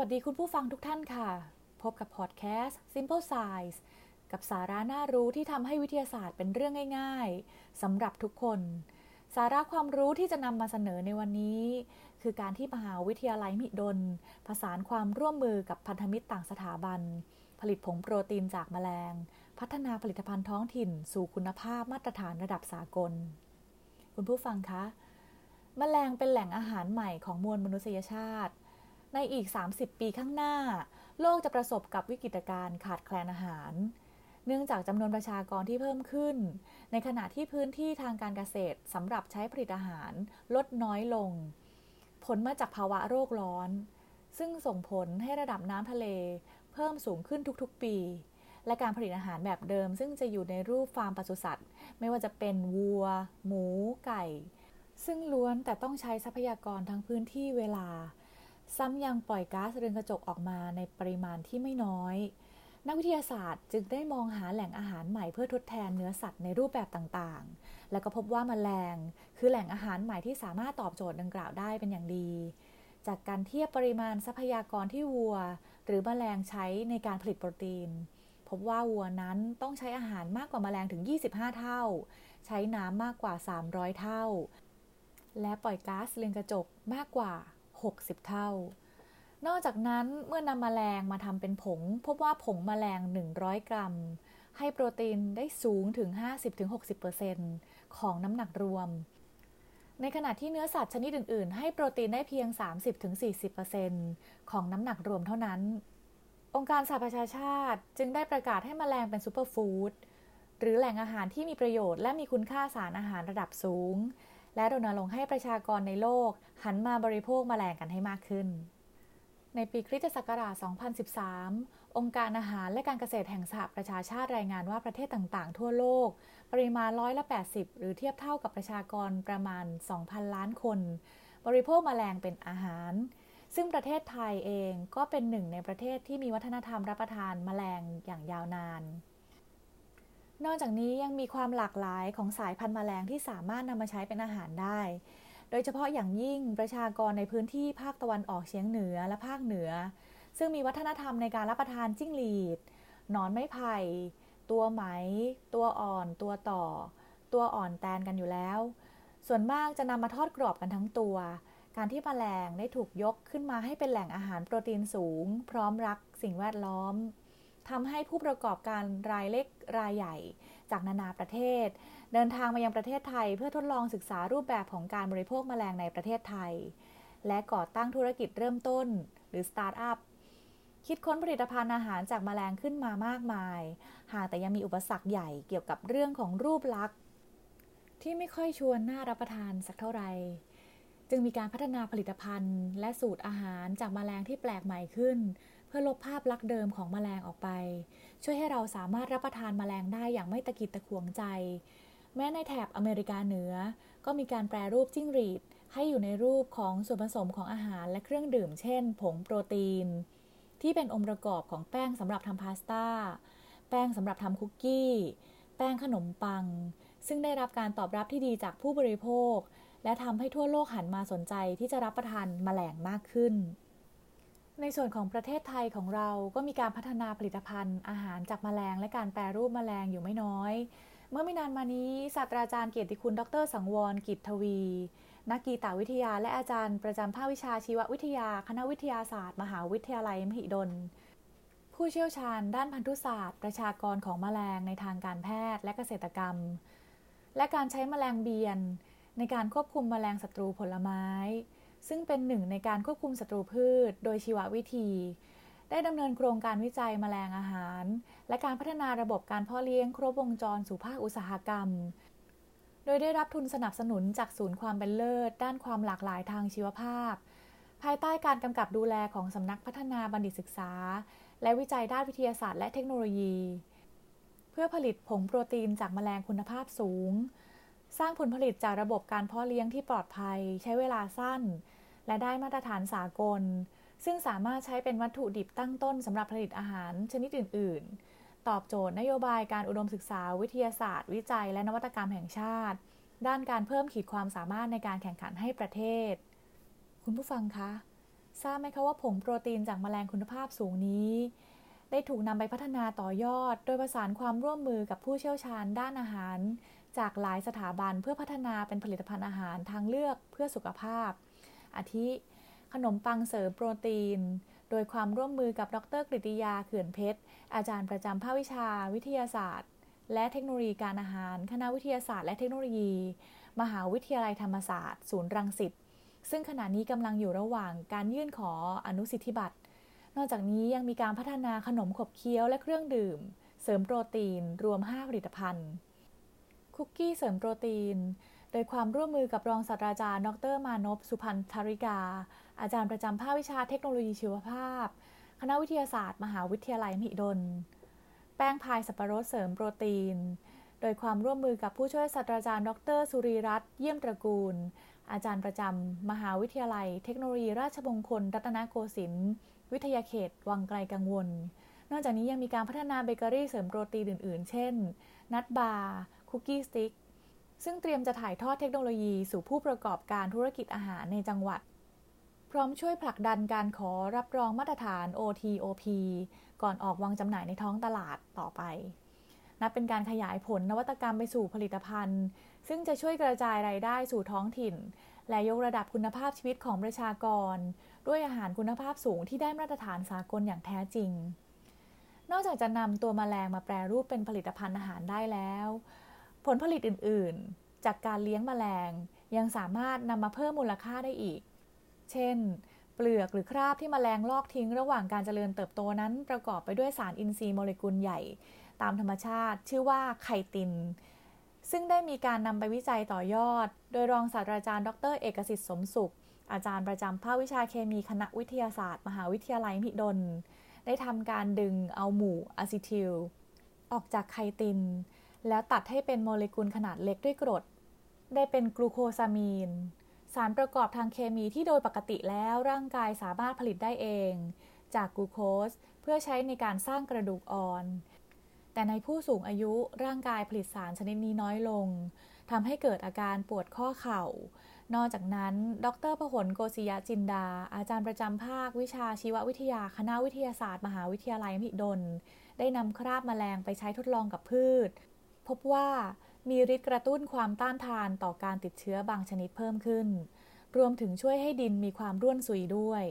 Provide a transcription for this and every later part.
วัสดีคุณผู้ฟังทุกท่านค่ะ พบกับพอดแคสต์ Simple Science กับสาระน่ารู้ที่ทำให้วิทยาศาสตร์เป็นเรื่องง่าย ๆสำหรับทุกคน สาระความรู้ที่จะนำมาเสนอในวันนี้ คือการที่มหาวิทยาลัยมิดลผสานความร่วมมือกับพันธมิตรต่างสถาบัน ผลิตผงโปรตีนจากแมลง พัฒนาผลิตภัณฑ์ท้องถิ่น สู่คุณภาพมาตรฐานระดับสากล คุณผู้ฟังคะ แมลงเป็นแหล่งอาหารใหม่ของมวลมนุษยชาติ ในอีก 30 ปีข้างหน้า โลกจะประสบกับวิกฤตการณ์ขาดแคลนอาหาร เนื่องจากจำนวนประชากรที่เพิ่มขึ้น ในขณะที่พื้นที่ทางการเกษตรสำหรับใช้ผลิตอาหารลดน้อยลง ผลมาจากภาวะโรคร้อน ซึ่งส่งผลให้ระดับน้ำทะเล เพิ่มสูงขึ้นทุกๆ ปี และการผลิตอาหารแบบเดิม ซึ่งจะอยู่ในรูปฟาร์มปศุสัตว์ ไม่ว่าจะเป็นวัว หมู ไก่ ซึ่งล้วนแต่ต้องใช้ทรัพยากรทั้งพื้นที่เวลา ซ้ำยังปล่อยก๊าซเรือนกระจกออกมาในปริมาณที่ไม่น้อย นักวิทยาศาสตร์จึงได้มองหาแหล่งอาหารใหม่เพื่อทดแทนเนื้อสัตว์ในรูปแบบต่างๆ แล้วก็พบว่ามาแมลง คือแหล่งอาหารใหม่ที่สามารถตอบโจทย์ดังกล่าวได้เป็นอย่างดี จากการเทียบปริมาณทรัพยากรที่วัว หรือมแมลงใช้ในการผลิตโปรตีน พบว่าวัวนั้นต้องใช้อาหารมากกว่ามาแมลงถึง 25 เท่า ใช้น้ำมากกว่า 300 เท่า และปล่อยก๊าซเรือนกระจกมากกว่า 60 เท่า นอกจากนั้นเมื่อนำมแมลงมาทำเป็นผง พบว่าผงมแมลง 100 กรัม ให้โปรตีนได้สูงถึง 50-60%ของน้ำหนักรวม ในขณะที่เนื้อสัตว์ชนิดอื่น ๆ ให้โปรตีนได้เพียง 30-40%ของน้ำหนักรวมเท่านั้น องค์การสหประชาชาติจึงได้ประกาศให้มแมลงเป็นซูเปอร์ฟู้ดหรือแหล่งอาหารที่มีประโยชน์และมีคุณค่าสารอาหารระดับสูง และรณรงค์ให้ประชากรในโลก หันมาบริโภคแมลงกันให้มากขึ้น ในปีคริสตศักราช 2013 องค์การอาหารและการเกษตรแห่งสหประชาชาติรายงานว่าประเทศต่างๆ ทั่วโลก ปริมาณร้อยละ 80 หรือเทียบเท่ากับประชากรประมาณ 2,000 ล้านคน บริโภคแมลงเป็นอาหาร ซึ่งประเทศไทยเองก็เป็นหนึ่งในประเทศที่มีวัฒนธรรมรับประทานแมลงอย่างยาวนาน นอกจากนี้ยังมีความหลากหลายของสายพันธุ์แมลงที่สามารถนำมาใช้เป็นอาหารได้ โดยเฉพาะอย่างยิ่งประชากรในพื้นที่ภาคตะวันออกเฉียงเหนือและภาคเหนือ ซึ่งมีวัฒนธรรมในการรับประทานจิ้งหรีด หนอนไม้ไผ่ ตัวไหม ตัวอ่อน ตัวต่อ ตัวอ่อนแตนกันอยู่แล้ว ส่วนมากจะนำมาทอดกรอบกันทั้งตัว การที่แมลงได้ถูกยกขึ้นมาให้เป็นแหล่งอาหารโปรตีนสูง พร้อมรักสิ่งแวดล้อม ทำให้ผู้ประกอบการรายเล็กรายใหญ่ จากนานาประเทศ เดินทางมายังประเทศไทย เพื่อทดลองศึกษารูปแบบของการบริโภคแมลงในประเทศไทย และก่อตั้งธุรกิจเริ่มต้น หรือสตาร์ทอัพคิดค้นผลิตภัณฑ์อาหารจากแมลงขึ้นมามากมาย หากแต่ยังมีอุปสรรคใหญ่เกี่ยวกับเรื่องของรูปลักษณ์ที่ไม่ค่อยชวนน่ารับประทานสักเท่าไหร่ จึงมีการพัฒนาผลิตภัณฑ์ และสูตรอาหารจากแมลงที่แปลกใหม่ขึ้น เพื่อลบภาพลักษณ์เดิมของแมลงออกไป ช่วยให้เราสามารถรับประทานแมลงได้อย่างไม่ตะกิดตะขวงใจ แม้ในแถบอเมริกาเหนือ ก็มีการแปรรูปจิ้งหรีด ให้อยู่ในรูปของส่วนผสมของอาหารและเครื่องดื่ม เช่น ผงโปรตีน ที่เป็นองค์ประกอบของแป้งสำหรับทำพาสต้าแป้งสำหรับทำคุกกี้ แป้งขนมปัง ซึ่งได้รับการตอบรับที่ดีจากผู้บริโภค และทำให้ทั่วโลกหันมาสนใจที่จะรับประทานแมลงมากขึ้น ในส่วนของประเทศไทยของเราก็มีการพัฒนาผลิตภัณฑ์ อาหารจากแมลงและการแปรรูปแมลงอยู่ไม่น้อย เมื่อไม่นานมานี้ศาสตราจารย์เกียรติคุณ ดร สังวร กิจทวี นักกีตาวิทยาและอาจารย์ประจำภาควิชาชีววิทยา คณะวิทยาศาสตร์ มหาวิทยาลัยมหิดลผู้เชี่ยวชาญด้านพันธุศาสตร์ ประชากรของแมลงในทางการแพทย์และเกษตรกรรม และการใช้แมลงเบียน ในการควบคุมแมลงศัตรูผลไม้ ซึ่งเป็นหนึ่งในการควบคุมศัตรูพืช โดยชีววิธี ได้ดำเนินโครงการวิจัยแมลงอาหาร และการพัฒนาระบบการเพาะเลี้ยงครบวงจรสู่ภาคอุตสาหกรรม โดยได้รับทุนสนับสนุนจากศูนย์ความเป็นเลิศ ด้านความหลากหลายทางชีวภาพ ภายใต้การกำกับดูแลของสำนักพัฒนาบัณฑิตศึกษา และวิจัยด้านวิทยาศาสตร์และเทคโนโลยี เพื่อผลิตผงโปรตีนจากแมลงคุณภาพสูง สร้างผลผลิตจากระบบการเพาะเลี้ยงที่ปลอดภัย ใช้เวลาสั้น และได้มาตรฐานสากล ซึ่งสามารถใช้เป็นวัตถุดิบตั้งต้นสำหรับผลิตอาหารชนิดอื่น ๆ ตอบโจทย์นโยบายการอุดมศึกษาวิทยาศาสตร์ วิจัย และนวัตกรรมแห่งชาติ ด้านการเพิ่มขีดความสามารถในการแข่งขันให้ประเทศ คุณผู้ฟังคะ ทราบไหมคะว่าผงโปรตีนจากแมลงคุณภาพสูงนี้ได้ถูกนำไปพัฒนาต่อยอด โดยประสานความร่วมมือกับผู้เชี่ยวชาญด้านอาหาร จากหลายสถาบันเพื่อพัฒนาเป็นผลิตภัณฑ์อาหารทางเลือกเพื่อสุขภาพ อาทิขนมปังเสริมโปรตีน โดยความร่วมมือกับดรกฤติยาเขื่อนเพชร อาจารย์ประจำภาควิชา วิทยาศาสตร์ และเทคโนโลยีการอาหาร คณะวิทยาศาสตร์และเทคโนโลยี มหาวิทยาลัยธรรมศาสตร์ ศูนย์รังสิตซึ่งขณะนี้กำลังอยู่ระหว่างการยื่นขออนุสิทธิบัตร นอกจากนี้ยังมีการพัฒนาขนมขบเคี้ยวและเครื่องดื่ม เสริมโปรตีนรวม 5 ผลิตภัณฑ์ คุกกี้เสริมโปรตีน โดยความร่วมมือกับรองศาสตราจารย์ ดรมานพสุพันธริกา อาจารย์ประจำภาควิชาเทคโนโลยีชีวภาพ คณะวิทยาศาสตร์ มหาวิทยาลัยมหิดล แป้งพายสับปะรดเสริมโปรตีน โดยความร่วมมือกับผู้ช่วยศาสตราจารย์ ดร สุริรัตน์เยี่ยมตระกูล อาจารย์ประจำมหาวิทยาลัย เทคโนโลยีราชมงคล รัตนโกสินทร์วิทยาเขต วังไกลกังวล นอกจากนี้ยังมีการพัฒนาเบเกอรี่เสริมโปรตีนอื่น ๆ เช่น nut bar cookie stick ซึ่งเตรียมจะถ่ายทอดเทคโนโลยีสู่ผู้ประกอบการธุรกิจอาหารในจังหวัด พร้อมช่วยผลักดันการขอรับรองมาตรฐาน OTOP ก่อนออกวางจำหน่ายในท้องตลาดต่อไป นับเป็นการขยายผลนวัตกรรมไปสู่ผลิตภัณฑ์ ซึ่งจะช่วยกระจายรายได้สู่ท้องถิ่น และยกระดับคุณภาพชีวิตของประชากร ด้วยอาหารคุณภาพสูงที่ได้มาตรฐานสากลอย่างแท้จริง นอกจากจะนำตัวมแมลงมาแปรรูปเป็นผลิตภัณฑ์อาหารได้แล้ว ผลผลิตอื่นๆ จากการเลี้ยงมแมลง ยังสามารถนำมาเพิ่มมูลค่าได้อีก เช่น เปลือกหรือคราบที่มแมลงลอกทิ้งระหว่างการเจริญเติบโตนั้นประกอบไปด้วยสารอินทรีย์โมเลกุลใหญ่ ตามธรรมชาติ ชื่อว่าไคติน ซึ่งได้มีการนำไปวิจัยต่อยอด โดยรองศาสตราจารย์ ดร เอกสิทธิ์สมสุข อาจารย์ประจำภาควิชาเคมีคณะวิทยาศาสตร์ มหาวิทยาลัยมหิดล ได้ทำการดึงเอาหมู่อะซิทิลออกจากไคติน แล้วตัดให้เป็นโมเลกุลขนาดเล็กด้วยกรด ได้เป็นกลูโคซามีน สารประกอบทางเคมีที่โดยปกติแล้วร่างกายสามารถผลิตได้เอง จากกลูโคสเพื่อใช้ในการสร้างกระดูกอ่อน แต่ในผู้สูงอายุร่างกายผลิตสารชนิดนี้น้อยลงทำให้เกิดอาการปวดข้อเข่า นอกจากนั้น ดรพหลโกศิยะจินดา อาจารย์ประจำภาควิชาชีววิทยาคณะวิทยาศาสตร์ มหาวิทยาลัยมหิดล ได้นำคราบแมลงไปใช้ทดลองกับพืช พบว่ามีฤทธิ์กระตุ้นความต้านทานต่อการติดเชื้อบางชนิดเพิ่มขึ้น รวมถึงช่วยให้ดินมีความร่วนซุยด้วย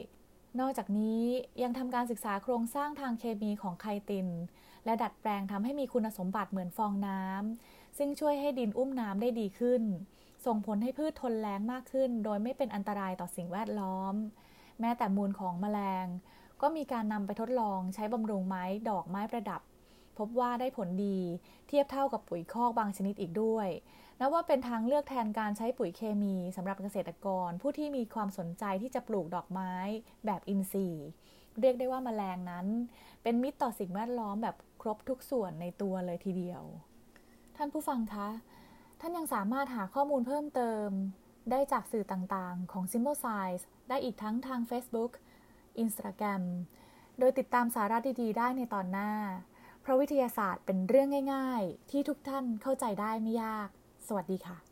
นอกจากนี้ยังทำการศึกษาโครงสร้างทางเคมีของไคติน และดัดแปลงทำให้มีคุณสมบัติเหมือนฟองน้ำซึ่งช่วยให้ดินอุ้มน้ำได้ดีขึ้น ส่งผลให้พืชทนแล้งมากขึ้น โดยไม่เป็นอันตรายต่อสิ่งแวดล้อม แม้แต่มูลของแมลง ก็มีการนำไปทดลองใช้บำรุงไม้ดอกไม้ประดับ พบว่าได้ผลดี เทียบเท่ากับปุ๋ยคอกบางชนิดอีกด้วยนับว่าเป็นทางเลือกแทนการใช้ปุ๋ยเคมีสำหรับเกษตรกร ผู้ที่มีความสนใจที่จะปลูกดอกไม้แบบอินทรีย์ เรียกได้ว่าแมลงนั้น เป็นมิตรต่อสิ่งแวดล้อมแบบครบทุกส่วนในตัวเลยทีเดียว ท่านผู้ฟังคะ ท่านยังสามารถหาข้อมูลเพิ่มเติม ได้จากสื่อต่างๆ ของ Simple Size ได้อีกทั้งทาง Facebook Instagram โดยติดตามสาระดีๆ ได้ในตอนหน้า เพราะวิทยาศาสตร์เป็นเรื่องง่าย ๆ ที่ทุกท่านเข้าใจได้ไม่ยาก สวัสดีค่ะ